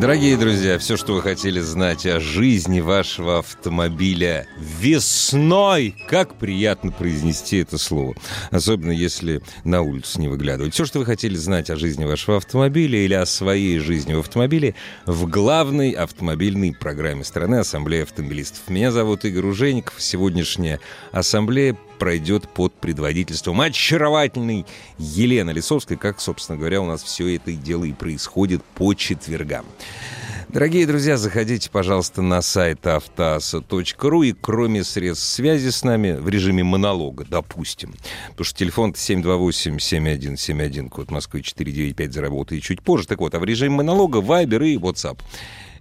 Дорогие друзья, все, что вы хотели знать о жизни вашего автомобиля весной, как приятно произнести это слово, особенно если на улицу не выглядывать. Все, что вы хотели знать о жизни вашего автомобиля или о своей жизни в автомобиле в главной автомобильной программе страны Ассамблея автомобилистов. Меня зовут Игорь Ужеников. Сегодняшняя ассамблея пройдет под предводительством очаровательной Елены Лисовской, как, собственно говоря, у нас все это дело и происходит по четвергам. Дорогие друзья, заходите, пожалуйста, на сайт автоаса.ру и кроме средств связи с нами в режиме монолога, допустим, потому что телефон 728-7171, код Москвы 495 заработает чуть позже. Так вот, а в режиме монолога Viber и WhatsApp.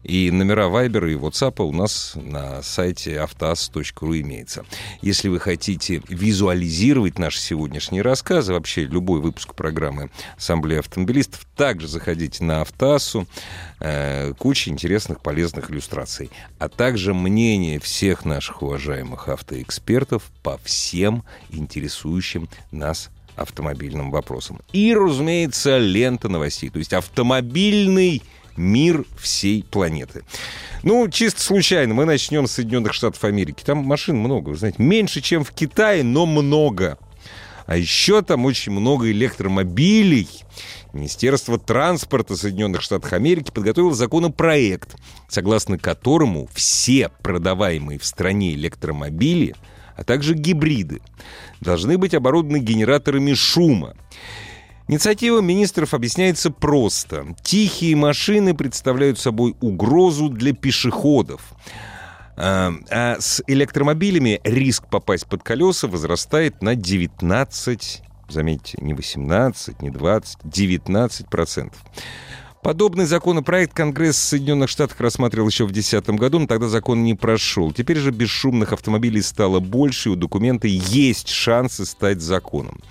И номера Вайбера и WhatsApp у нас на сайте автоаз.ру имеется. Если вы хотите визуализировать наши сегодняшние рассказы, вообще любой выпуск программы Ассамблеи автомобилистов, также заходите на Автоассу. Э, куча интересных, полезных иллюстраций. А также мнение всех наших уважаемых автоэкспертов по всем интересующим нас автомобильным вопросам. И, разумеется, лента новостей, то есть автомобильный мир всей планеты. Ну, чисто случайно, мы начнем с Соединенных Штатов Америки. Там машин много, вы знаете, меньше, чем в Китае, но много. А еще там очень много электромобилей. Министерство транспорта Соединенных Штатов Америки подготовило законопроект, согласно которому все продаваемые в стране электромобили, а также гибриды, должны быть оборудованы генераторами шума. Инициатива министров объясняется просто. Тихие машины представляют собой угрозу для пешеходов. А, а с электромобилями риск попасть под колеса возрастает на 19, заметьте, не 18, не 20, 19 процентов. Подобный законопроект Конгресс Соединенных Штатов рассматривал еще в 2010 году, но тогда закон не прошел. Теперь же бесшумных автомобилей стало больше, и у документа есть шансы стать законом.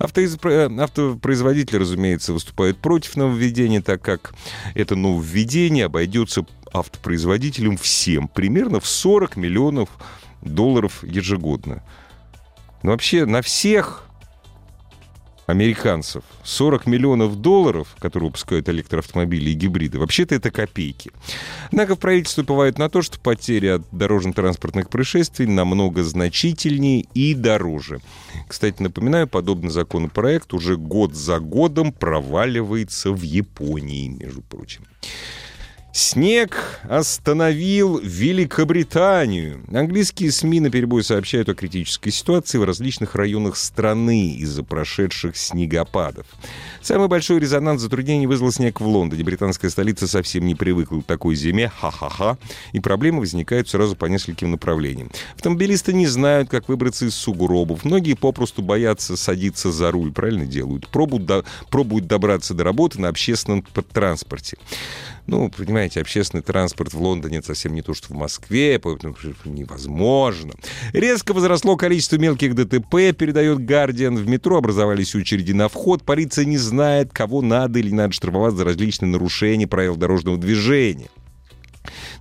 Автопроизводители, разумеется, выступают против нововведения, так как это нововведение обойдется автопроизводителям всем примерно в 40 миллионов долларов ежегодно. Но вообще на всех американцев 40 миллионов долларов, которые выпускают электроавтомобили и гибриды, вообще-то это копейки. Однако правительство уповает на то, что потери от дорожно-транспортных происшествий намного значительнее и дороже. Кстати, напоминаю, подобный законопроект уже год за годом проваливается в Японии, между прочим. Снег остановил Великобританию. Английские СМИ на перебой сообщают о критической ситуации в различных районах страны из-за прошедших снегопадов. Самый большой резонанс затруднений вызвал снег в Лондоне. Британская столица совсем не привыкла к такой зиме, ха-ха-ха, и проблемы возникают сразу по нескольким направлениям. Автомобилисты не знают, как выбраться из сугробов. Многие попросту боятся садиться за руль, правильно делают. Пробуют, до... пробуют добраться до работы на общественном транспорте. Ну, понимаете, общественный транспорт в Лондоне совсем не то, что в Москве, поэтому невозможно. Резко возросло количество мелких ДТП, передает Гардиан. В метро образовались очереди на вход. Полиция не знает, кого надо или надо штрафовать за различные нарушения правил дорожного движения.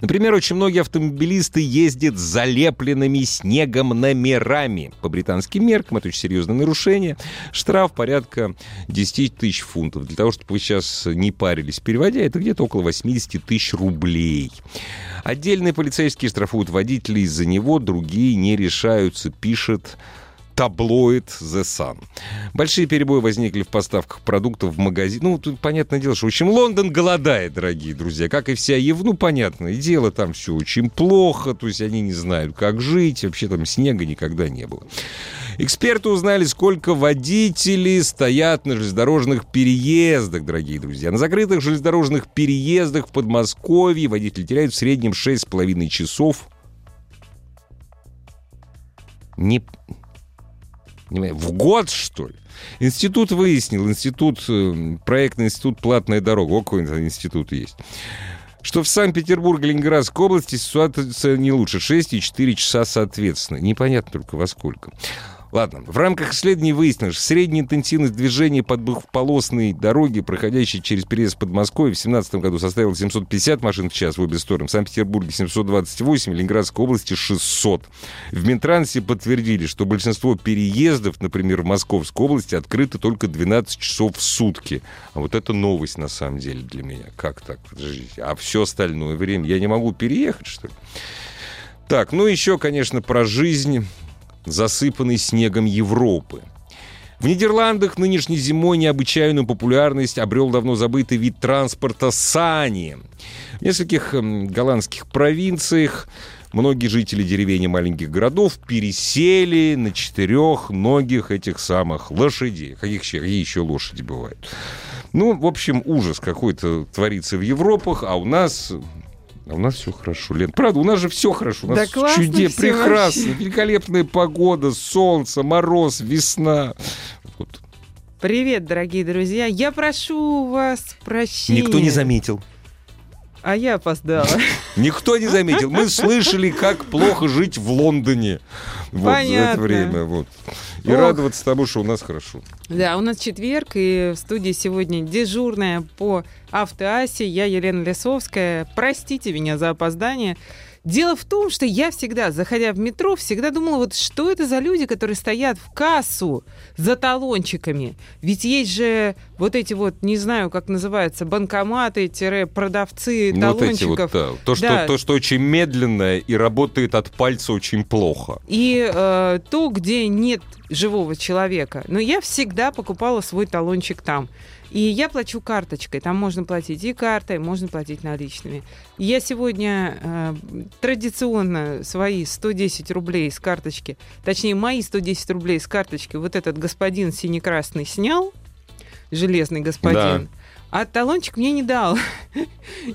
Например, очень многие автомобилисты ездят с залепленными снегом номерами. По британским меркам это очень серьезное нарушение. Штраф порядка 10 тысяч фунтов. Для того, чтобы вы сейчас не парились, переводя, это где-то около 80 тысяч рублей. Отдельные полицейские штрафуют водителей из-за него, другие не решаются, пишет таблоид The Sun. Большие перебои возникли в поставках продуктов в магазин. Ну, тут понятное дело, что, общем, Лондон голодает, дорогие друзья, как и вся Ев. Ну, понятное дело, там все очень плохо, то есть они не знают, как жить, вообще там снега никогда не было. Эксперты узнали, сколько водителей стоят на железнодорожных переездах, дорогие друзья. На закрытых железнодорожных переездах в Подмосковье водители теряют в среднем 6,5 часов. Не, В год, что ли? Институт выяснил, институт, э, проектный институт «Платная дорога», о, какой институт есть, что в Санкт-Петербурге Ленинградской области ситуация не лучше. 6 и 4 часа соответственно. Непонятно только во сколько. Ладно, в рамках исследований выяснилось, что средняя интенсивность движения по двухполосной дороге, проходящей через переезд Подмосковья, в 2017 году составила 750 машин в час в обе стороны, в Санкт-Петербурге 728, в Ленинградской области 600. В Минтрансе подтвердили, что большинство переездов, например, в Московской области, открыты только 12 часов в сутки. А вот это новость на самом деле для меня. Как так? Подождите. А все остальное время я не могу переехать, что ли? Так, ну еще, конечно, про жизнь засыпанной снегом Европы. В Нидерландах нынешней зимой необычайную популярность обрел давно забытый вид транспорта сани. В нескольких эм, голландских провинциях многие жители деревень и маленьких городов пересели на четырех многих этих самых лошадей. Каких еще, какие еще лошади бывают? Ну, в общем, ужас какой-то творится в Европах, а у нас а у нас все хорошо, Лен. Правда, у нас же все хорошо. У нас да чуде, прекрасно, вообще. великолепная погода, солнце, мороз, весна. Вот. Привет, дорогие друзья. Я прошу вас прощения. Никто не заметил. А я опоздала. Никто не заметил. Мы слышали, как плохо жить в Лондоне вот, Понятно. за это время. Вот. И Ох. радоваться тому, что у нас хорошо. Да, у нас четверг, и в студии сегодня дежурная по автоасе. Я Елена Лесовская. Простите меня за опоздание. Дело в том, что я всегда, заходя в метро, всегда думала, вот что это за люди, которые стоят в кассу за талончиками. Ведь есть же вот эти вот, не знаю, как называются, банкоматы-продавцы ну, талончиков. Вот вот, да. то, что, да. то, что очень медленно и работает от пальца очень плохо. И э, то, где нет живого человека. Но я всегда покупала свой талончик там. И я плачу карточкой. Там можно платить и картой, можно платить наличными. Я сегодня э, традиционно свои 110 рублей с карточки, точнее, мои 110 рублей с карточки вот этот господин сине-красный снял, железный господин, да. а талончик мне не дал.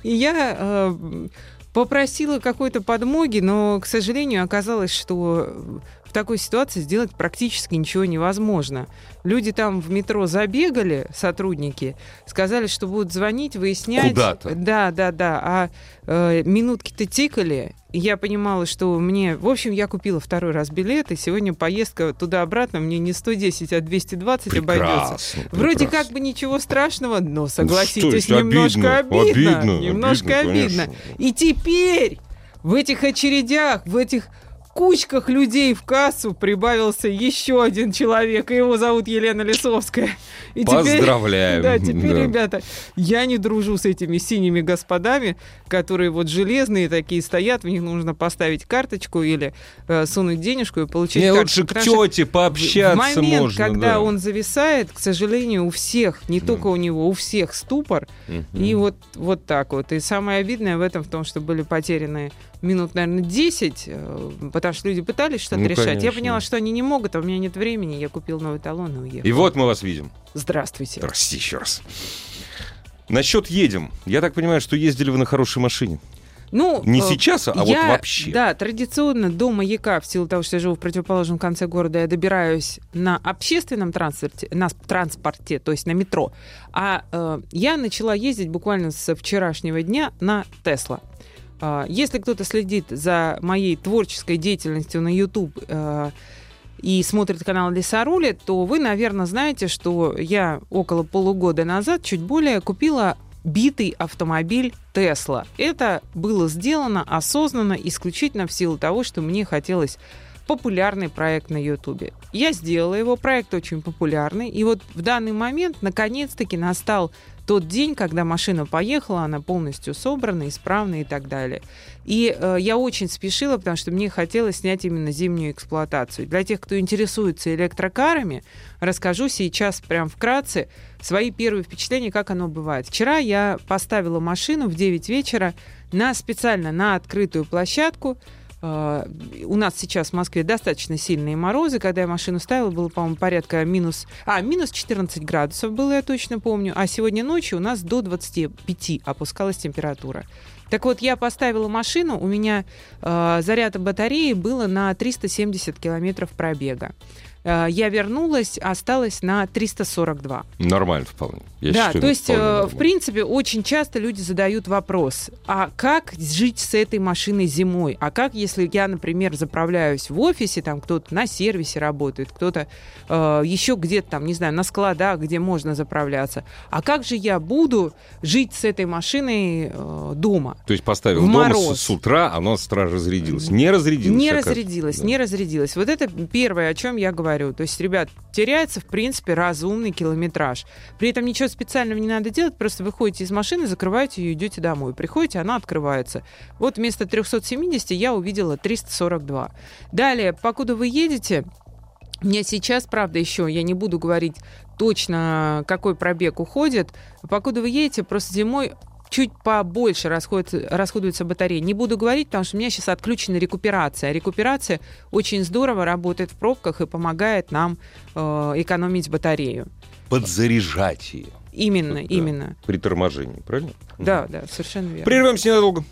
И я э, попросила какой-то подмоги, но, к сожалению, оказалось, что такой ситуации сделать практически ничего невозможно. Люди там в метро забегали, сотрудники, сказали, что будут звонить, выяснять. Куда-то. Да, да, да. А э, минутки-то тикали. Я понимала, что мне... В общем, я купила второй раз билет, и сегодня поездка туда-обратно мне не 110, а 220 прекрасно, обойдется. Прекрасно. Вроде как бы ничего страшного, но, согласитесь, ну, немножко обидно. Обидно, обидно немножко обидно. обидно. И теперь в этих очередях, в этих кучках людей в кассу прибавился еще один человек, и его зовут Елена Лисовская. И Поздравляем. Теперь, да, теперь, да. ребята, я не дружу с этими синими господами, которые вот железные такие стоят, в них нужно поставить карточку или э, сунуть денежку и получить Не, лучше к тете пообщаться В момент, можно, когда да. он зависает, к сожалению, у всех, не да. только у него, у всех ступор, угу. и вот, вот так вот. И самое обидное в этом в том, что были потеряны минут, наверное, 10, э, потому что люди пытались что-то ну, решать. Конечно. Я поняла, что они не могут, а у меня нет времени. Я купил новый талон и уехал. И вот мы вас видим. Здравствуйте. Прости еще раз. Насчет едем. Я так понимаю, что ездили вы на хорошей машине. Ну, не э, сейчас, а я, вот вообще. Да, традиционно до маяка, в силу того, что я живу в противоположном конце города, я добираюсь на общественном транспорте, на транспорте, то есть на метро. А э, я начала ездить буквально с вчерашнего дня на Тесла. А, если кто-то следит за моей творческой деятельностью на YouTube э, и смотрит канал Лесорули, то вы, наверное, знаете, что я около полугода назад, чуть более, купила битый автомобиль Тесла. Это было сделано осознанно, исключительно в силу того, что мне хотелось популярный проект на Ютубе. Я сделала его, проект очень популярный, и вот в данный момент наконец-таки настал тот день, когда машина поехала, она полностью собрана, исправна и так далее. И э, я очень спешила, потому что мне хотелось снять именно зимнюю эксплуатацию. Для тех, кто интересуется электрокарами, расскажу сейчас прям вкратце свои первые впечатления, как оно бывает. Вчера я поставила машину в 9 вечера на специально на открытую площадку, у нас сейчас в Москве достаточно сильные морозы. Когда я машину ставила, было, по-моему, порядка минус... А, минус 14 градусов было, я точно помню. А сегодня ночью у нас до 25 опускалась температура. Так вот, я поставила машину, у меня э, заряд батареи было на 370 километров пробега. Э, я вернулась, осталась на 342. Нормально вполне. Я да, считаю, то есть, э, в принципе, очень часто люди задают вопрос, а как жить с этой машиной зимой? А как, если я, например, заправляюсь в офисе, там кто-то на сервисе работает, кто-то э, еще где-то там, не знаю, на складах, где можно заправляться. А как же я буду жить с этой машиной э, дома? То есть поставил в дома с, с утра, оно сразу разрядилось. Не разрядилось? Не разрядилось, да. не разрядилось. Вот это первое, о чем я говорю. То есть, ребят, теряется, в принципе, разумный километраж. При этом ничего специального не надо делать, просто выходите из машины, закрываете ее, идете домой. Приходите, она открывается. Вот вместо 370 я увидела 342. Далее, покуда вы едете, меня сейчас, правда, еще, я не буду говорить точно, какой пробег уходит. Покуда вы едете, просто зимой чуть побольше расходуется, расходуется батарея. Не буду говорить, потому что у меня сейчас отключена рекуперация. Рекуперация очень здорово работает в пробках и помогает нам э, экономить батарею. Подзаряжать ее. Именно, да. именно. При торможении, правильно? Да, да, совершенно верно. Прервемся ненадолго.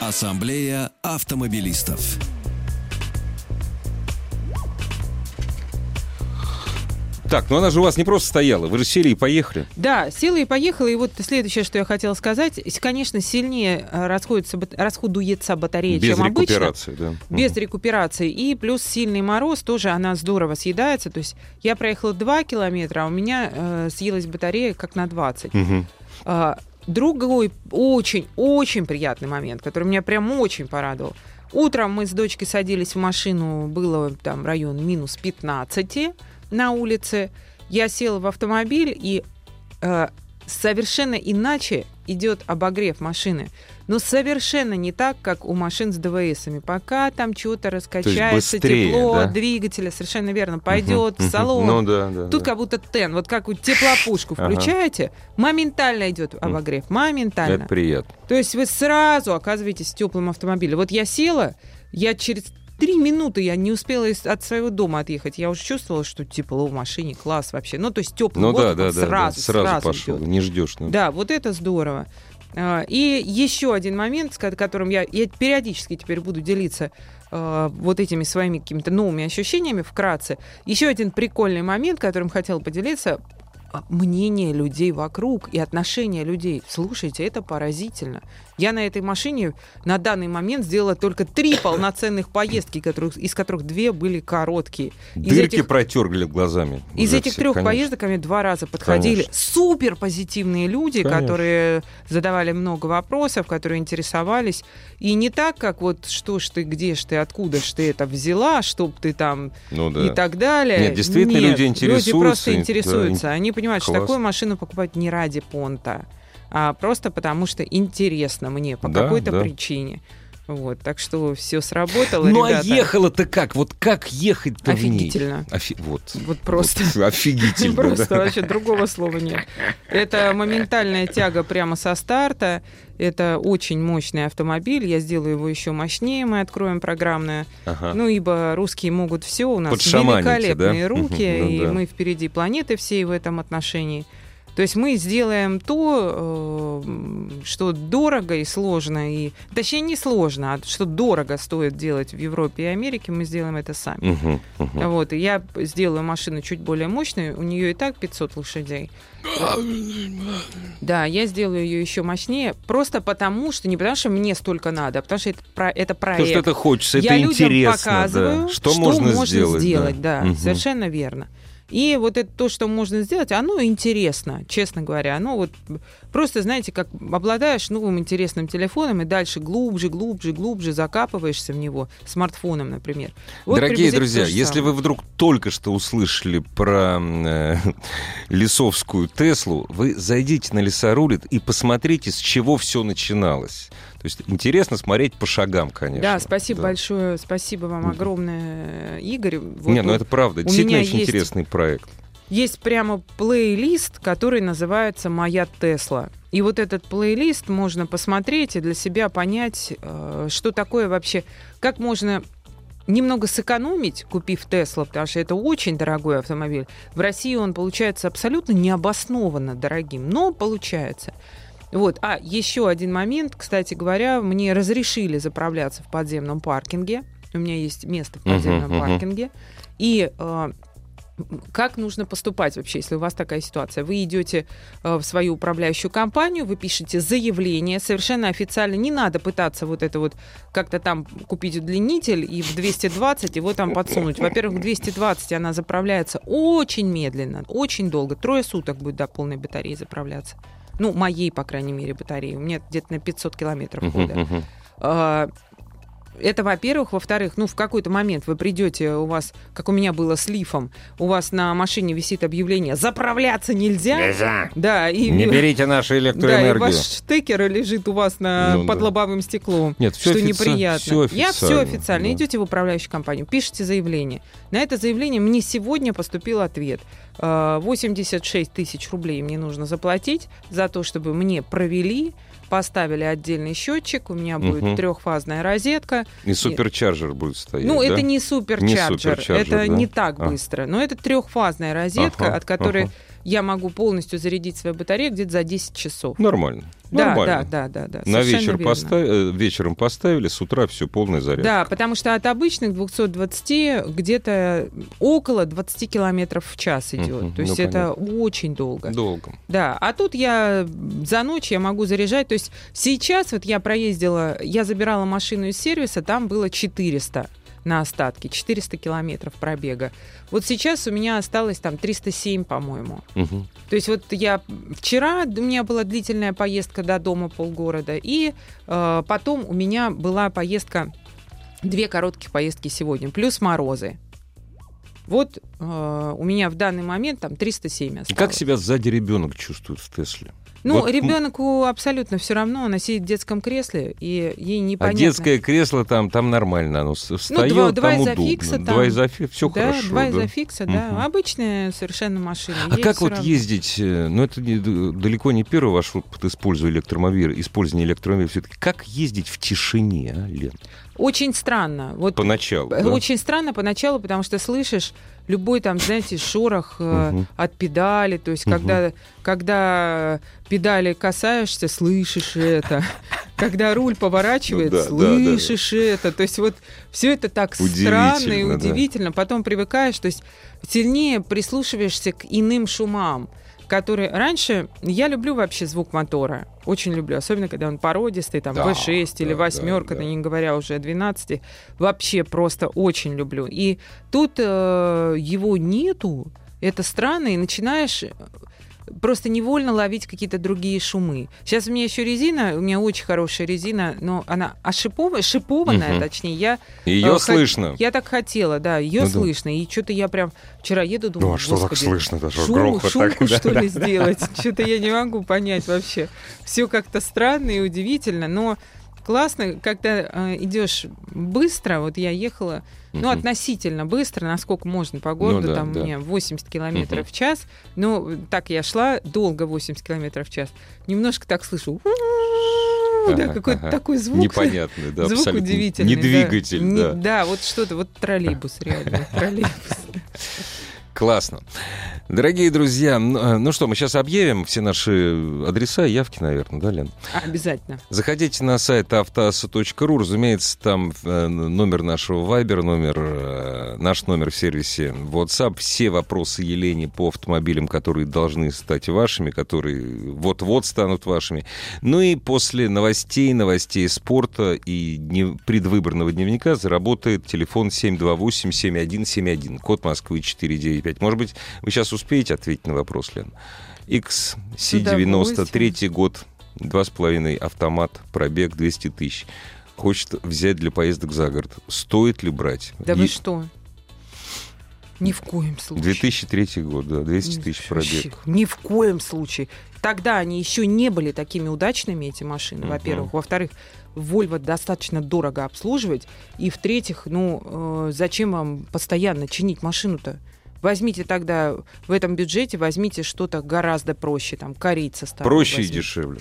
Ассамблея автомобилистов. Так, ну она же у вас не просто стояла, вы же сели и поехали. Да, села и поехала, и вот следующее, что я хотела сказать, конечно, сильнее э, расходуется, расходуется батарея, Без чем обычно. Без рекуперации, да. Без угу. рекуперации. И плюс сильный мороз, тоже она здорово съедается. То есть я проехала 2 километра, а у меня э, съелась батарея как на 20. Угу. А, другой очень-очень приятный момент, который меня прям очень порадовал. Утром мы с дочкой садились в машину, было там район минус 15, на улице, я села в автомобиль и э, совершенно иначе идет обогрев машины. Но совершенно не так, как у машин с ДВСами. Пока там что-то раскачается, быстрее, тепло да? двигателя, совершенно верно, пойдет uh-huh, в салон. Uh-huh. Ну, да, да, Тут да. как будто тен. Вот как вы теплопушку включаете, ага. моментально идет обогрев. Моментально. Это приятно. То есть вы сразу оказываетесь в теплом автомобиле. Вот я села, я через три минуты я не успела от своего дома отъехать. Я уже чувствовала, что тепло в машине, класс вообще. Ну, то есть теплый ну, воздух да, да, сразу, да, сразу, сразу пошел, идет. не ждешь. Ну. Да, вот это здорово. А, и еще один момент, с которым я, я периодически теперь буду делиться э, вот этими своими какими-то новыми ощущениями вкратце. Еще один прикольный момент, которым хотела поделиться мнение людей вокруг и отношение людей. Слушайте, это поразительно. Я на этой машине на данный момент сделала только три полноценных поездки, которых, из которых две были короткие. Из Дырки этих, протергли глазами. Из этих все, трех конечно. поездок ко мне два раза подходили конечно. супер позитивные люди, конечно. которые задавали много вопросов, которые интересовались. И не так, как вот что ж ты, где ж ты, откуда ж ты это взяла, чтоб ты там ну, да. и так далее. Нет, действительно Нет, люди интересуются. Люди просто интересуются. Да, Они понимают, Класс. что такую машину покупать не ради понта а просто потому что интересно мне по да, какой-то да. причине. Вот, так что все сработало. Ну ребята. а ехала-то как? Вот как ехать-то Офигительно. В ней? Офи... Вот. Вот просто. Вот, офигительно. Просто вообще другого слова нет. Это моментальная тяга прямо со старта. Это очень мощный автомобиль. Я сделаю его еще мощнее. Мы откроем программное. Ага. Ну, ибо русские могут все. У нас великолепные да? руки. Ну, и да. мы впереди планеты всей в этом отношении. То есть мы сделаем то, э, что дорого и сложно, и точнее не сложно, а что дорого стоит делать в Европе и Америке, мы сделаем это сами. Угу, угу. Вот, и я сделаю машину чуть более мощной, у нее и так 500 лошадей. Да, я сделаю ее еще мощнее, просто потому что не потому что мне столько надо, а потому что это, про, это проект. Потому что это хочется, я это интересно. Я людям показываю, да. что, что можно, можно сделать. сделать да, да угу. совершенно верно. И вот это то, что можно сделать, оно интересно, честно говоря. Оно вот просто, знаете, как обладаешь новым интересным телефоном и дальше глубже, глубже, глубже закапываешься в него, смартфоном, например. Вот Дорогие друзья, если вы вдруг только что услышали про э, лесовскую Теслу, вы зайдите на лесорулит и посмотрите, с чего все начиналось. То есть интересно смотреть по шагам, конечно. Да, спасибо да. большое, спасибо вам огромное, Игорь. Вот Не, ну это правда, действительно очень есть, интересный проект. Есть прямо плейлист, который называется «Моя Тесла». И вот этот плейлист можно посмотреть и для себя понять, э, что такое вообще, как можно немного сэкономить, купив Тесла, потому что это очень дорогой автомобиль. В России он получается абсолютно необоснованно дорогим, но получается. Вот. А еще один момент, кстати говоря, мне разрешили заправляться в подземном паркинге. У меня есть место в подземном мгм. паркинге. И э, как нужно поступать вообще, если у вас такая ситуация? Вы идете э, в свою управляющую компанию, вы пишете заявление совершенно официально. Не надо пытаться вот это вот как-то там купить удлинитель и в 220 его там подсунуть. Во-первых, в 220 она заправляется очень медленно, очень долго. Трое суток будет до полной батареи заправляться. Ну, моей, по крайней мере, батареи. У меня где-то на 500 километров хода. мгм. А, Это, во-первых. Во-вторых, ну, в какой-то момент вы придете, у вас, как у меня было с лифом, у вас на машине висит объявление «Заправляться нельзя». Нельзя. Да, и, Не берите нашу да, и электроэнергию. ваш штекер лежит у вас на, Ну под да. лобовым стеклом. Нет, всё что офици- неприятно. всё Я все официально, официально. да. Идете в управляющую компанию, пишите заявление. На это заявление мне сегодня поступил ответ. Э, 86 тысяч рублей мне нужно заплатить за то, чтобы мне провели, поставили отдельный счетчик, у меня будет Мгм. трехфазная розетка. И суперчарджер будет стоять, Ну, да? это не суперчарджер, суперчарджер, это да? не так А. быстро. Но это трехфазная розетка, Ага, от которой ага. Я могу полностью зарядить свою батарею где-то за 10 часов. Нормально. Да, Нормально. да, да, да, да. На вечер верно. поставили, вечером поставили, с утра все полный заряд. Да, потому что от обычных 220 где-то около 20 километров в час идет. Мгм, То есть ну, это очень долго. Долго. Да, а тут я за ночь я могу заряжать. То есть сейчас вот я проездила, я забирала машину из сервиса, там было 400 на остатке, 400 километров пробега. Вот сейчас у меня осталось там 307, по-моему. Мгм. То есть вот я вчера у меня была длительная поездка до дома полгорода, и э, потом у меня была поездка, две коротких поездки сегодня, плюс морозы. Вот э, у меня в данный момент там 307 И осталось. Как себя сзади ребенок чувствует в Тесле? Ну, Вот, ребенку абсолютно все равно, она сидит в детском кресле, и ей А непонятно. детское кресло там, там нормально, оно встает, два- два там изофикса удобно. там. Два изофикса, все да, хорошо. два да. изофикса, да. Мгм. Обычная совершенно машина. А как вот равно. ездить, э, ну это не- далеко не первый ваш опыт используя электромобиль, использования электромобиля, все-таки как ездить в тишине, а, Лен? Очень странно. Вот Поначалу, Э, да? Очень странно поначалу, потому что слышишь любой там, знаете, шорох э, Мгм. от педали, то есть Мгм. когда, когда педали касаешься, слышишь это. Когда руль поворачивает, Ну да, да, слышишь это. То есть вот все это так странно и Удивительно, да. удивительно. Потом привыкаешь, то есть сильнее прислушиваешься к иным шумам которые раньше я люблю вообще звук мотора, очень люблю, особенно когда он породистый, там Да, V6 или да, восьмерка, да, да. не говоря уже о 12, вообще просто очень люблю. И тут э, его нету, это странно, и начинаешь просто невольно ловить какие-то другие шумы. Сейчас у меня еще резина, у меня очень хорошая резина, но она ошипованная, шипованная, Мгм. точнее. Я, Ее э, хот- слышно. Я так хотела, да, ее Ну да. слышно. И что-то я прям вчера еду, думаю, Ну, а что так «Господи, слышно-то? Что, шум- грохот шумку, так? что Да, ли, да. сделать? Что-то я не могу понять вообще. Все как-то странно и удивительно, но классно, когда э, идешь быстро. Вот я ехала, ну, относительно быстро, насколько можно по городу, да, там да. меня 80 километров Мгм. в час. Ну, так я шла, долго 80 километров в час. Немножко так слышу. Да, Ага, какой-то ага. такой звук. Непонятный, да, Звук абсолютно. удивительный. Не да. двигатель, Не- да. Да, вот что-то, вот троллейбус реально, троллейбус. Классно. Дорогие друзья, ну, э, ну что, мы сейчас объявим все наши адреса и явки, наверное, да, Лен? Обязательно. Заходите на сайт автоаса.ру, разумеется, там э, номер нашего Вайбера, номер, э, наш номер в сервисе WhatsApp, все вопросы Елене по автомобилям, которые должны стать вашими, которые вот-вот станут вашими. Ну и после новостей, новостей спорта и предвыборного дневника заработает телефон 728-7171, код Москвы 495. Может быть, вы сейчас успеете ответить на вопрос, Лен? XC93 год, два с половиной автомат, пробег 200 тысяч. Хочет взять для поездок за город. Стоит ли брать? Да И- вы что? Ни в коем случае. 2003 год, да, 200 тысяч пробег. Ни в коем случае. Тогда они еще не были такими удачными, эти машины, Мгм. во-первых. Во-вторых, Volvo достаточно дорого обслуживать. И в-третьих, ну, э, зачем вам постоянно чинить машину-то? Возьмите тогда в этом бюджете, возьмите что-то гораздо проще, там, корейца старого Проще и возьмите. дешевле.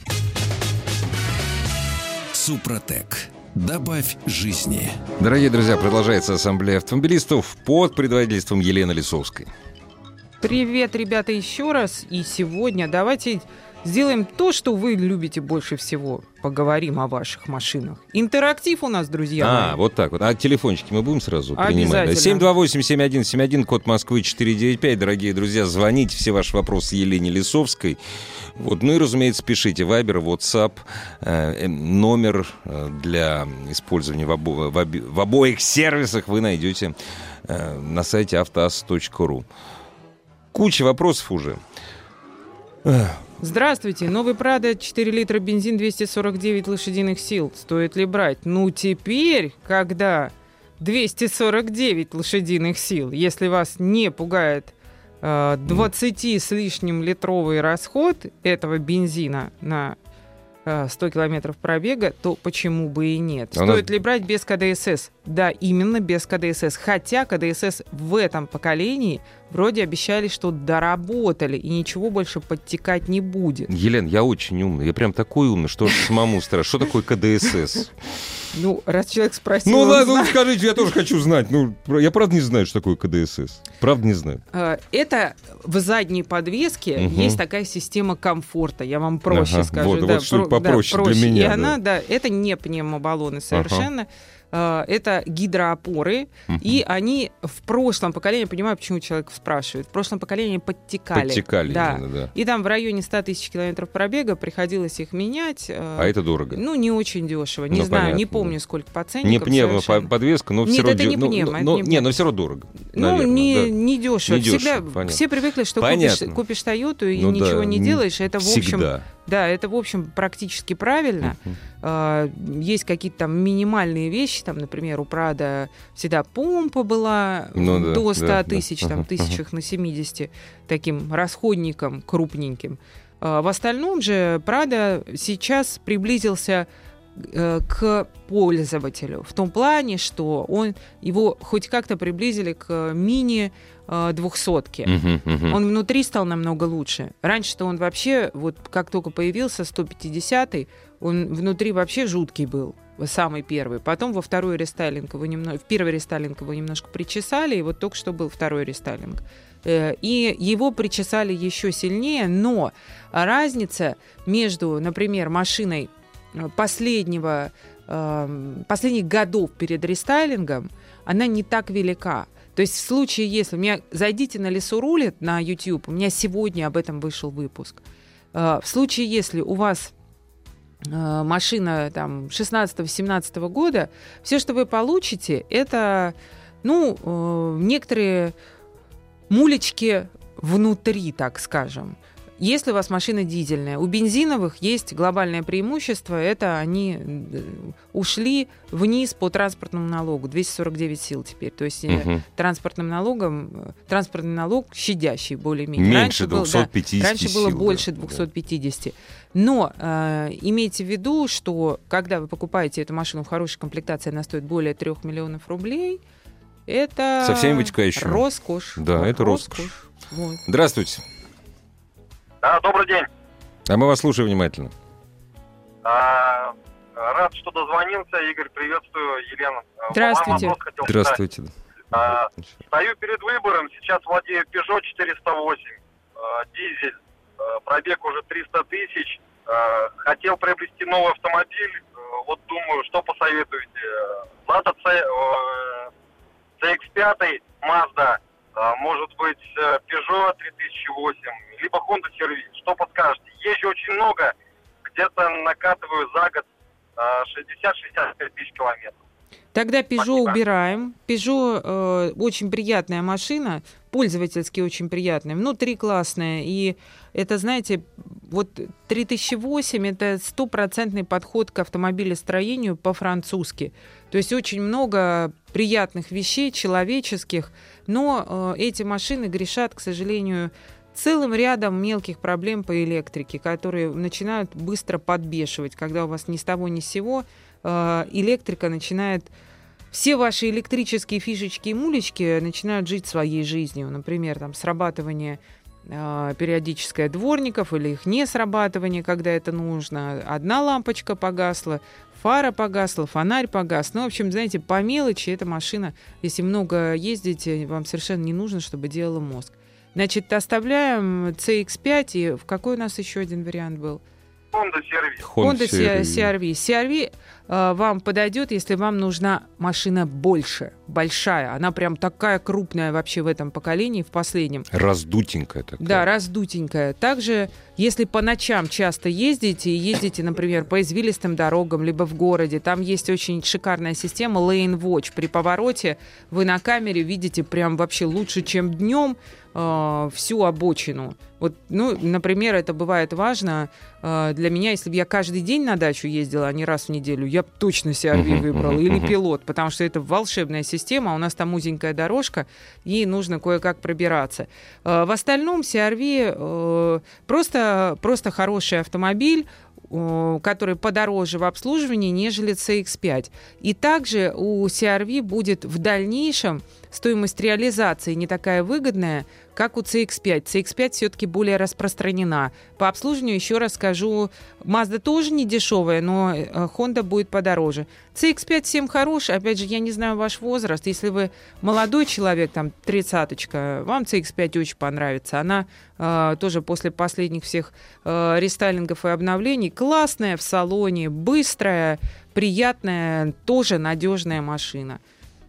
Супротек. Добавь жизни. Дорогие друзья, продолжается ассамблея автомобилистов под предводительством Елены Лисовской. Привет, ребята, еще раз. И сегодня давайте сделаем то, что вы любите больше всего. Поговорим о ваших машинах. Интерактив у нас, друзья А, мои. вот так вот. А телефончики мы будем сразу принимать? Обязательно. 728-7171, код Москвы 495. Дорогие друзья, звоните все ваши вопросы Елене Лисовской. Вот. Ну и, разумеется, пишите Вайбер, WhatsApp, э, э, номер э, для использования в, обо- в оби- в обоих сервисах вы найдете э, на сайте автоаз.ру. Куча вопросов уже. Здравствуйте. Новый Прада, 4 литра бензин, 249 лошадиных сил. Стоит ли брать? Ну, теперь, когда 249 лошадиных сил, если вас не пугает э, 20 с лишним литровый расход этого бензина на э, 100 километров пробега, то почему бы и нет? А нас- Стоит ли брать без КДСС? Да, именно без КДСС. Хотя КДСС в этом поколении вроде обещали, что доработали, и ничего больше подтекать не будет. Елена, я очень умный. Я прям такой умный, что самому страшно. Что такое КДСС? Ну, раз человек спросил... Ну ладно, ну знает. скажите, я тоже хочу знать. Ну, я правда не знаю, что такое КДСС. Правда не знаю. Э, Это в задней подвеске Мгм. есть такая система комфорта. Я вам проще Ага, скажу. вот, вот что-нибудь про- попроще для проще. меня, И да. она, да, это не пневмобаллоны совершенно. Э, Это гидроопоры, Мгм. и они в прошлом поколении, я понимаю, почему человек спрашивает, в прошлом поколении подтекали. Подтекали Да. именно, да. И там в районе 100 тысяч километров пробега приходилось их менять. э, А это дорого. Ну, не очень дешево. Не Ну, знаю, понятно, не да. помню, сколько по Не ценникам. пневмоподвеска, подвеска, но Нет, все равно... это не ну, пневмо, ну, ну, не но все равно дорого. Ну, наверное, не, да. не дешево. Не дешево, Всегда понятно. все привыкли, что Понятно. купишь, купишь Тойоту и Ну ничего да, не делаешь. Это, в общем, Всегда. Да, это, в общем, практически правильно. А, есть какие-то там минимальные вещи, там, например, у Прада всегда помпа была Ну да, до 100 да, да. тысяч, там, Ага, тысячах на 70, таким расходником крупненьким. А, в остальном же Прада сейчас приблизился к пользователю в том плане, что он его хоть как-то приблизили к мини э, двухсотке. Мгм, мгм. Он внутри стал намного лучше. Раньше-то он вообще, вот как только появился 150-й, он внутри вообще жуткий был. Самый первый. Потом во второй рестайлинг его немного, в первый рестайлинг его немножко причесали, и вот только что был второй рестайлинг. Э, И его причесали еще сильнее, но разница между, например, машиной э, последнего, эм, последних годов перед рестайлингом, она не так велика. То есть в случае, если... У меня, зайдите на Лесу рулит на YouTube, у меня сегодня об этом вышел выпуск. Э, В случае, если у вас э, машина там 16-17 года, все, что вы получите, это, ну, э, некоторые мулечки внутри, так скажем. Если у вас машина дизельная, у бензиновых есть глобальное преимущество, это они э, ушли вниз по транспортному налогу, 249 сил теперь. То есть Мгм. транспортным налогом, э, транспортный налог щадящий более-менее. Меньше был, да, 250 Раньше было сил, да, больше да. 250. Но э, имейте в виду, что когда вы покупаете эту машину в хорошей комплектации, она стоит более 3 миллионов рублей. Это Со всеми вытекающими. роскошь. Да, это роскошь. Вот. Здравствуйте. Да, добрый день. А мы вас слушаем внимательно. А, рад, что дозвонился. Игорь, приветствую. Елена. А, Здравствуйте. вам вопрос хотел. Здравствуйте. А, стою перед выбором. Сейчас владею Peugeot 408. а, дизель. а, пробег уже 300 тысяч. А, хотел приобрести новый автомобиль. А, вот думаю, что посоветуете? Lada C, э, CX-5, Mazda, а, может быть, э, Peugeot 3008, либо Honda Service. Что подскажете? Езжу очень много, где-то накатываю за год а, 60-65 тысяч километров. Тогда Peugeot Спасибо. убираем. Peugeot э, очень приятная машина, пользовательски очень приятная, внутри классная. И это, знаете, вот 3008 это стопроцентный подход к автомобилестроению по-французски. То есть очень много приятных вещей, человеческих, но э, эти машины грешат, к сожалению, целым рядом мелких проблем по электрике, которые начинают быстро подбешивать, когда у вас ни с того ни с сего э, электрика начинает все ваши электрические фишечки и мулечки начинают жить своей жизнью. Например, там срабатывание э, периодическое дворников или их не срабатывание, когда это нужно. Одна лампочка погасла, фара погасла, фонарь погас. Ну, в общем, знаете, по мелочи эта машина, если много ездите, вам совершенно не нужно, чтобы делала мозг. Значит, оставляем CX-5, и в какой у нас еще один вариант был? Honda CRV. Honda CRV. CRV э, вам подойдет, если вам нужна машина больше, большая. Она прям такая крупная вообще в этом поколении, в последнем. Раздутенькая такая. Да, раздутенькая. Также, если по ночам часто ездите, и ездите, например, по извилистым дорогам, либо в городе, там есть очень шикарная система Lane Watch. При повороте вы на камере видите прям вообще лучше, чем днем э, всю обочину. Вот, ну, например, это бывает важно э, для меня, если бы я каждый день на дачу ездила, а не раз в неделю, я бы точно CRV выбрала, или пилот, потому что это волшебная система, у нас там узенькая дорожка, и нужно кое-как пробираться. Э, в остальном CRV э, просто, просто хороший автомобиль, э, который подороже в обслуживании, нежели CX-5. И также у CRV будет в дальнейшем стоимость реализации не такая выгодная, как у CX-5. CX-5 все-таки более распространена. По обслуживанию еще раз скажу, Mazda тоже не дешевая, но э, Honda будет подороже. CX-5 всем хорош. Опять же, я не знаю ваш возраст. Если вы молодой человек, там, тридцаточка, вам CX-5 очень понравится. Она э, тоже после последних всех э, рестайлингов и обновлений классная в салоне, быстрая, приятная, тоже надежная машина.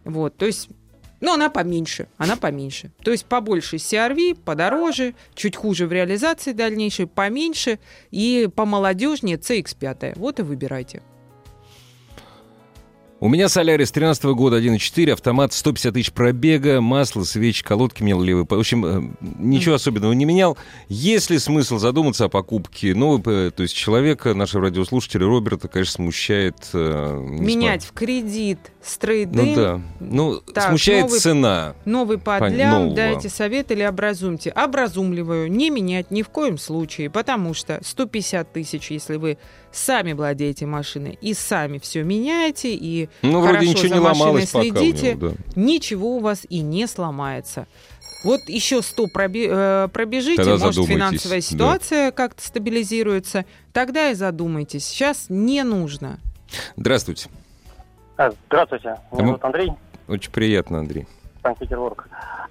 Вот, то есть но она поменьше, она поменьше. То есть побольше CRV, подороже, чуть хуже в реализации дальнейшей, поменьше и помолодежнее CX5. Вот и выбирайте. У меня Солярис 13 года 1.4, автомат 150 тысяч пробега, масло, свечи, колодки менял левый. В общем, э, ничего особенного не менял. Есть ли смысл задуматься о покупке нового, то есть человека, нашего радиослушателя Роберта, конечно, смущает... Э, Менять в кредит с трейдинг. Ну да. Ну, так, смущает новый, цена. Новый подлям, дайте совет или образумьте. Образумливаю. Не менять ни в коем случае, потому что 150 тысяч, если вы сами владеете машиной и сами все меняете, и ну, хорошо вроде ничего за не машиной следите, него, да. ничего у вас и не сломается. Вот еще 100 проби- э, пробежите, тогда может финансовая ситуация да. как-то стабилизируется, тогда и задумайтесь. Сейчас не нужно. Здравствуйте. А, здравствуйте, меня а зовут Андрей. Очень приятно, Андрей. Санкт-Петербург.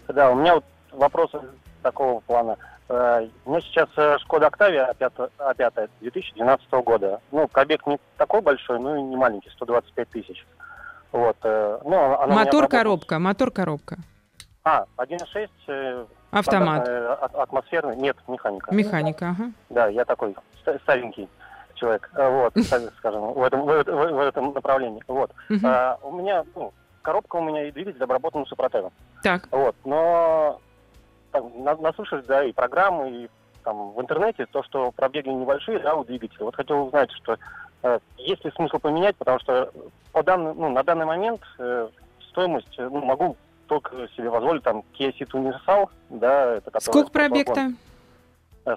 Да, у меня вот вопросы такого плана. Э, у меня сейчас э, Шкода Октавия А5 2012 года. Ну, пробег не такой большой, но и не маленький, 125 тысяч. Вот. Э, ну, она мотор-коробка, мотор-коробка. А, 1.6. Автомат. Атмосферный. Нет, механика. Механика, ага. Да, я такой старенький человек, вот, скажем, в этом, в, в, этом направлении. Вот. А, у меня, ну, коробка у меня и двигатель обработан супротевом. Так. Вот, но там, наслушались, да, и программы, и там в интернете, то, что пробеги небольшие, да, у двигателя. Вот хотел узнать, что э, есть ли смысл поменять, потому что по данный, ну, на данный момент э, стоимость, э, ну, могу только себе позволить, там, Kia Ceed Universal, да, это Сколько пробег-то?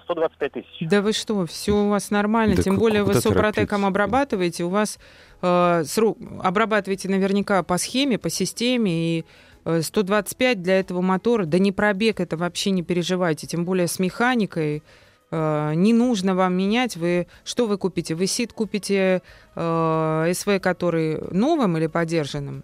125 тысяч. Да вы что, все у вас нормально. Да Тем более вы Супротеком обрабатываете. У вас э, срок, обрабатываете наверняка по схеме, по системе. И 125 э, для этого мотора, да не пробег, это вообще не переживайте. Тем более с механикой. Э, не нужно вам менять. Вы что вы купите? Вы СИД купите э, СВ, который новым или подержанным?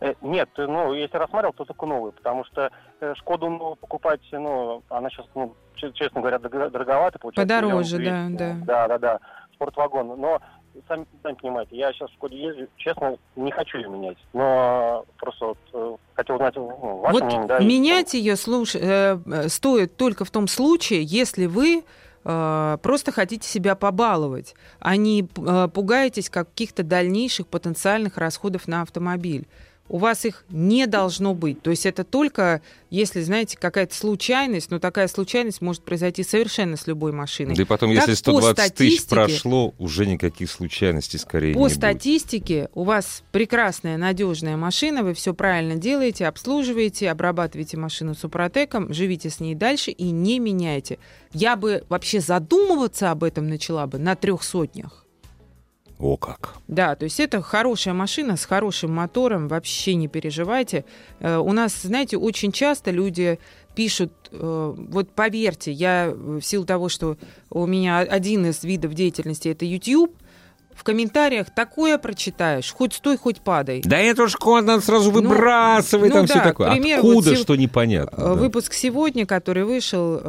Э, нет, ну, если рассматривал, то только новый, потому что Шкоду ну, покупать, ну, она сейчас, ну, честно говоря, дороговато получается. Подороже, да, да. Да, да, да, спортвагон. Но, сами, сами понимаете, я сейчас в Шкоде езжу, честно, не хочу ее менять. Но просто вот э, хотел узнать ну, ваше вот мнение. Да, менять и... ее слуш... э, стоит только в том случае, если вы э, просто хотите себя побаловать, а не э, пугаетесь каких-то дальнейших потенциальных расходов на автомобиль у вас их не должно быть. То есть это только, если, знаете, какая-то случайность, но такая случайность может произойти совершенно с любой машиной. Да и потом, так, если 120 тысяч прошло, уже никаких случайностей скорее По статистике у вас прекрасная, надежная машина, вы все правильно делаете, обслуживаете, обрабатываете машину супротеком, живите с ней дальше и не меняйте. Я бы вообще задумываться об этом начала бы на трех сотнях. О как. Да, то есть это хорошая машина с хорошим мотором, вообще не переживайте. Э, у нас, знаете, очень часто люди пишут, э, вот поверьте, я в силу того, что у меня один из видов деятельности это YouTube, в комментариях такое прочитаешь, хоть стой, хоть падай. Да это уж надо сразу выбрасывать, ну там да, все такое. к примеру, Откуда, вот что непонятно. Э, да. Выпуск сегодня, который вышел,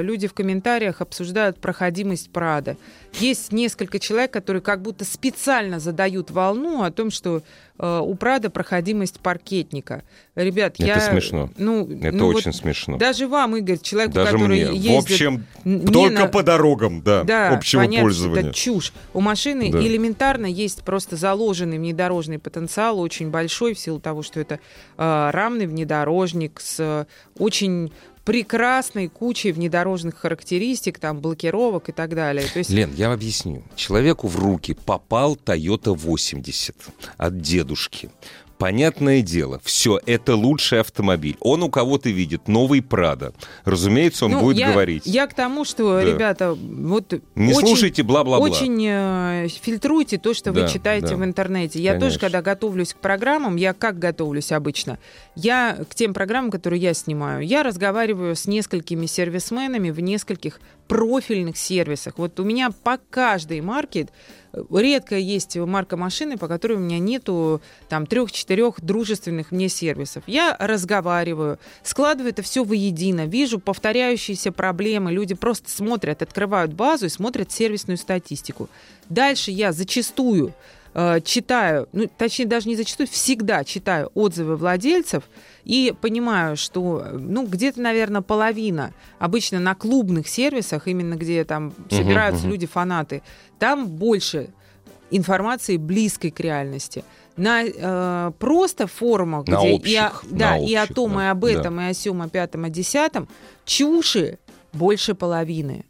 люди в комментариях обсуждают проходимость Прада. Есть несколько человек, которые как будто специально задают волну о том, что э, у Прада проходимость паркетника. Ребят, Это я... смешно. Ну, Это ну вот очень смешно. Даже вам, Игорь, человеку, Даже который мне. ездит... В общем, не только на- по дорогам, да, да, общего понятно, пользования. Это чушь. У машины Да. элементарно есть просто заложенный внедорожный потенциал, очень большой, в силу того, что это э, рамный внедорожник с э, очень прекрасной кучей внедорожных характеристик, там, блокировок и так далее. То есть Лен, я объясню. Человеку в руки попал Toyota 80 от дедушки. Понятное дело, все, это лучший автомобиль. Он у кого-то видит новый Прада. Разумеется, он ну, будет я, говорить. Я к тому, что, Да. ребята, вот Не очень, слушайте бла-бла-бла. Очень э, фильтруйте то, что Да, вы читаете да. в интернете. Я Конечно. тоже, когда готовлюсь к программам, я как готовлюсь обычно? Я к тем программам, которые я снимаю, я разговариваю с несколькими сервисменами в нескольких профильных сервисах. Вот у меня по каждой марке э, редко есть марка машины, по которой у меня нету там трех-четырех дружественных мне сервисов. Я разговариваю, складываю это все воедино, вижу повторяющиеся проблемы, люди просто смотрят, открывают базу и смотрят сервисную статистику. Дальше я зачастую э, читаю, ну, точнее, даже не зачастую, всегда читаю отзывы владельцев и понимаю, что, ну, где-то, наверное, половина, обычно на клубных сервисах, именно где там собираются мгм. люди-фанаты, там больше информации близкой к реальности. На э, просто форумах, На где общих, и о, да, и о общих, том, да, и об этом, и о сём, о пятом, о десятом, чуши больше половины.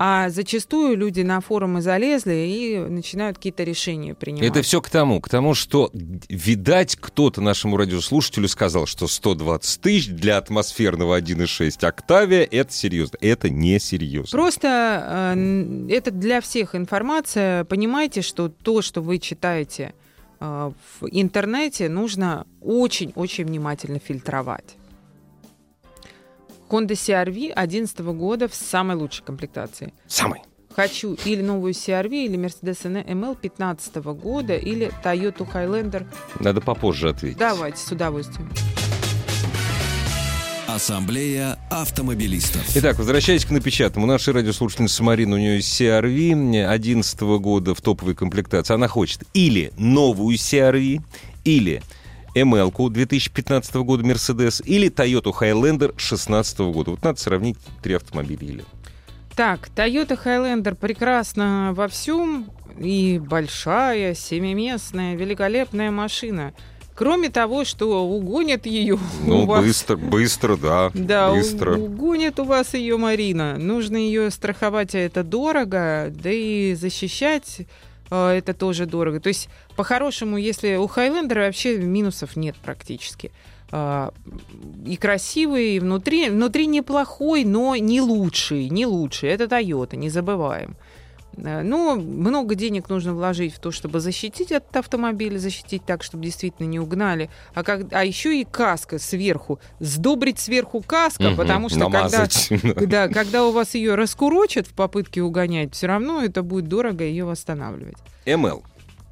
А зачастую люди на форумы залезли и начинают какие-то решения принимать. Это все к тому, к тому, что, видать, кто-то нашему радиослушателю сказал, что 120 тысяч для атмосферного 1.6 Октавия — это серьезно. Это не серьезно. Просто э, это для всех информация. Понимайте, что то, что вы читаете э, в интернете, нужно очень-очень внимательно фильтровать. Honda CR-V 2011 года в самой лучшей комплектации. Самый. Хочу или новую CR-V, или Mercedes ML 2015 года, или Toyota Highlander. Надо попозже ответить. Давайте, с удовольствием. Ассамблея автомобилистов. Итак, возвращаясь к напечатанному. У нашей радиослушательницы Марины, у нее есть CRV 2011 года в топовой комплектации. Она хочет или новую CRV, или ML 2015 года Mercedes, или Toyota Highlander 2016 года. Вот надо сравнить три автомобиля. Или. Так, Toyota Highlander прекрасна во всем. И большая, семиместная, великолепная машина. Кроме того, что угонят ее Ну, вас. быстро, быстро, да. Да, быстро. у- угонят у вас ее, Марина. Нужно ее страховать, а это дорого, да и защищать это тоже дорого. То есть, по-хорошему, если у Хайлендера вообще минусов нет практически. А, И красивый, и внутри, внутри неплохой, но не лучший, не лучший. Это Toyota, не забываем. Э, Ну, много денег нужно вложить в то, чтобы защитить этот автомобиль, защитить так, чтобы действительно не угнали. А, как, а еще и каска сверху. Сдобрить сверху каска, Мгм, потому что когда, да, когда у вас ее раскурочат в попытке угонять, все равно это будет дорого ее восстанавливать. ML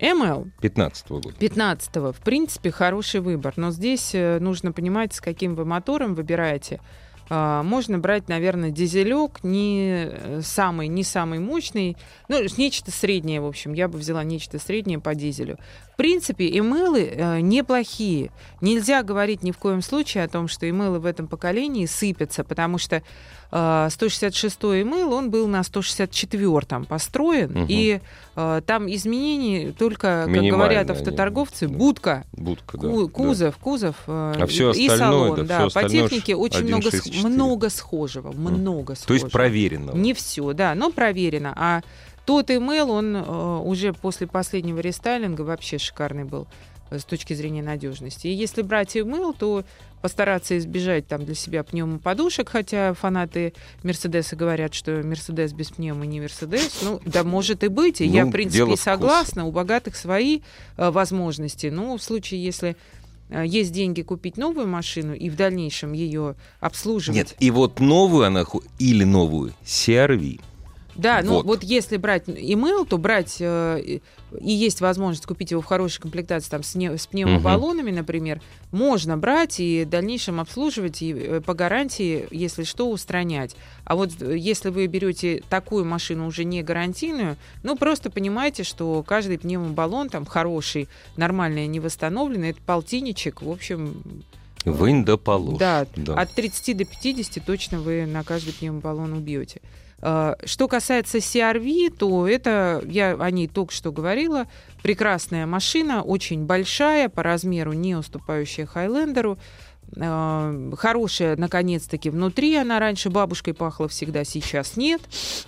ML 15 года. 15 в принципе, хороший выбор. Но здесь э, нужно понимать, с каким вы мотором выбираете. А, Можно брать, наверное, дизелек, не э, самый, не самый мощный, ну, нечто среднее, в общем. Я бы взяла нечто среднее по дизелю. В принципе, имейлы э, неплохие. Нельзя говорить ни в коем случае о том, что имейлы в этом поколении сыпятся, потому что э, 166 имейл, он был на 164 построен, Мгм. и э, там изменений только, как говорят они, автоторговцы, да. будка, Будка, да. ку- да. кузов, кузов э, А всё и салон. да, Да, всё по технике очень много, с- 1.6.4. много схожего, много То схожего. есть проверенного. Не все, да, но проверено. А тот email, он э, уже после последнего рестайлинга вообще шикарный был э, с точки зрения надежности. И если брать email, то постараться избежать там для себя пневмоподушек, хотя фанаты Мерседеса говорят, что Мерседес без пневмы не Мерседес. Ну, да может и быть. И я, Ну, в принципе, и вкуса. согласна. У богатых свои э, возможности. Но в случае, если э, есть деньги купить новую машину и в дальнейшем ее обслуживать. Нет, и вот новую она или новую CRV Да, ну вот если брать email, то брать э, и есть возможность купить его в хорошей комплектации там с, не, с пневмобаллонами, угу. например, можно брать и в дальнейшем обслуживать и э, по гарантии, если что, устранять. А вот э, если вы берете такую машину уже не гарантийную, ну просто понимайте, что каждый пневмобаллон там хороший, нормальный, не восстановленный, это полтинничек, в общем, Вынь да положь. Да, да, от 30 до 50 точно вы на каждый пневмобаллон убьете. А, что касается CRV, то это, я о ней только что говорила, прекрасная машина, очень большая, по размеру не уступающая Хайлендеру, а, хорошая, наконец-таки, внутри. Она раньше бабушкой пахла всегда, сейчас нет.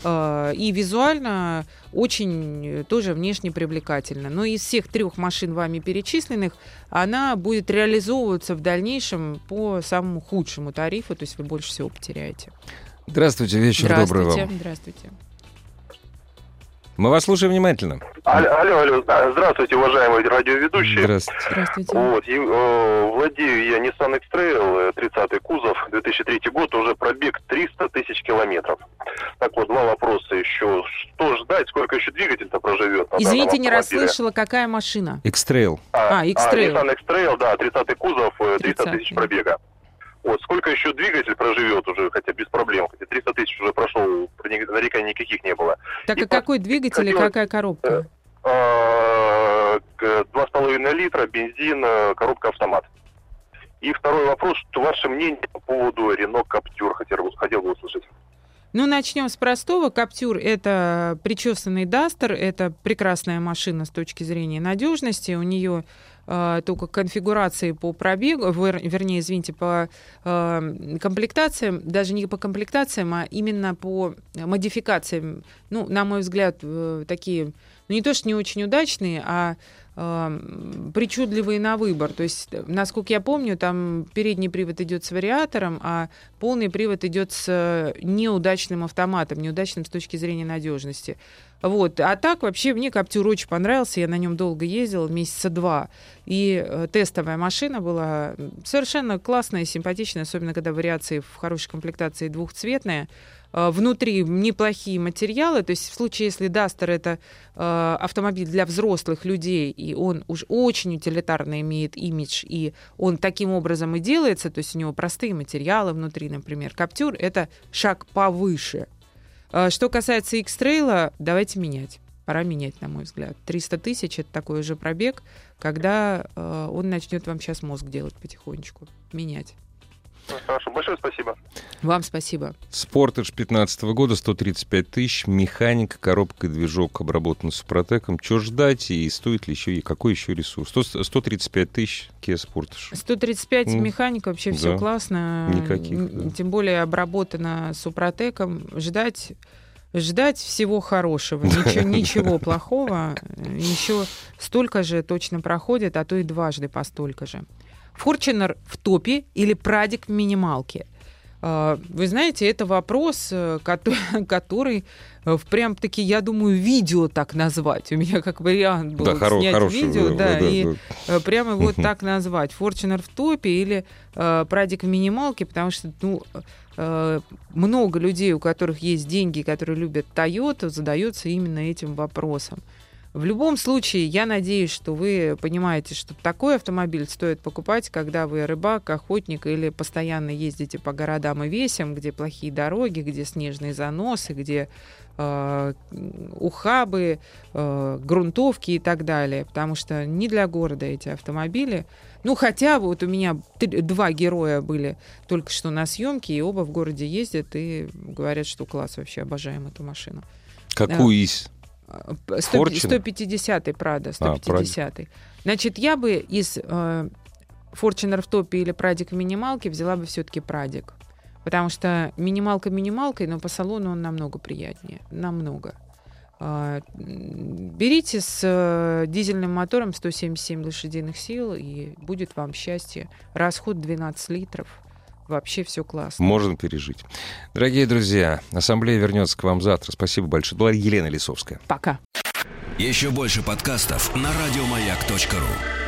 А, и визуально очень тоже внешне привлекательна. Но из всех трех машин вами перечисленных она будет реализовываться в дальнейшем по самому худшему тарифу, то есть вы больше всего потеряете. Здравствуйте, вечер Здравствуйте, добрый вам. Здравствуйте. Мы вас слушаем внимательно. Алло, алло, алло. Здравствуйте, уважаемые радиоведущие. Здравствуйте. Здравствуйте. Вот, и, э, владею я Nissan X-Trail, 30-й э, кузов, 2003 год, уже пробег 300 тысяч километров. Так вот, два вопроса еще. Что ждать, сколько еще двигатель-то проживет? Извините, не расслышала, какая машина? X-Trail. А, а X-Trail. А, Nissan X-Trail, да, 30-й кузов, 300 э, тысяч пробега. Вот, сколько еще двигатель проживет уже, хотя без проблем, хотя 300 тысяч уже прошел, нареканий никаких не было. Так и, и какой двигатель хотелось, и какая коробка? Э, два с половиной литра, бензин, э, коробка автомат. И второй вопрос, что ваше мнение по поводу Рено Каптюр, хотел, хотел бы услышать. Ну, начнем с простого. Каптюр — это причесанный Дастер, это прекрасная машина с точки зрения надежности. У нее э, только конфигурации по пробегу, вернее, извините, по э, комплектациям, даже не по комплектациям, а именно по модификациям. Ну, на мой взгляд, э, такие, ну не то что не очень удачные, а причудливые на выбор. То есть, насколько я помню, там передний привод идет с вариатором, а полный привод идет с неудачным автоматом, неудачным с точки зрения надежности. Вот. А так вообще мне Каптюр очень понравился. Я на нем долго ездила, месяца два. И э, тестовая машина была совершенно классная, симпатичная, особенно когда вариации в хорошей комплектации двухцветная. Э, внутри неплохие материалы. То есть в случае, если Дастер это э, автомобиль для взрослых людей, и он уж очень утилитарно имеет имидж, и он таким образом и делается, то есть у него простые материалы внутри, например, Каптюр, это шаг повыше. Что касается X-Trail, давайте менять. Пора менять, на мой взгляд. 300 тысяч — это такой уже пробег, когда э, он начнет вам сейчас мозг делать потихонечку. Менять. Хорошо, большое спасибо. Вам спасибо. Спортаж 15 года, 135 тысяч, механика, коробка и движок обработан супротеком. Что ждать и стоит ли еще, и какой еще ресурс? 100, 135 тысяч Kia Sportage. 135 ну, механика, вообще да. все классно. Никаких, да. Тем более обработана супротеком. Ждать ждать всего хорошего, ничего, ничего плохого. Еще столько же точно проходит, а то и дважды по столько же. Форчинер в топе или Прадик в минималке? А, вы знаете, это вопрос, э, который э, в прям-таки, я думаю, видео так назвать. У меня как вариант был да, снять хоро- видео, да, да, и да. прямо его так назвать. Форчинер в топе или э, Прадик в минималке, потому что, ну, много людей, у которых есть деньги, которые любят Toyota, задаются именно этим вопросом. В любом случае, я надеюсь, что вы понимаете, что такой автомобиль стоит покупать, когда вы рыбак, охотник или постоянно ездите по городам и весям, где плохие дороги, где снежные заносы, где э, ухабы, э, грунтовки и так далее. Потому что не для города эти автомобили. Ну, хотя вот у меня два героя были только что на съемке, и оба в городе ездят и говорят, что класс, вообще обожаем эту машину. Какую из? 150-й, Прада, 150-й. А, Значит, я бы из э, в топе или Прадик в минималке взяла бы все-таки Прадик. Потому что минималка минималкой, но по салону он намного приятнее. Намного. Э, берите с э, дизельным мотором 177 лошадиных сил, и будет вам счастье. Расход 12 литров вообще все классно. Можно пережить. Дорогие друзья, ассамблея вернется к вам завтра. Спасибо большое. Была Елена Лисовская. Пока. Еще больше подкастов на радиомаяк.ру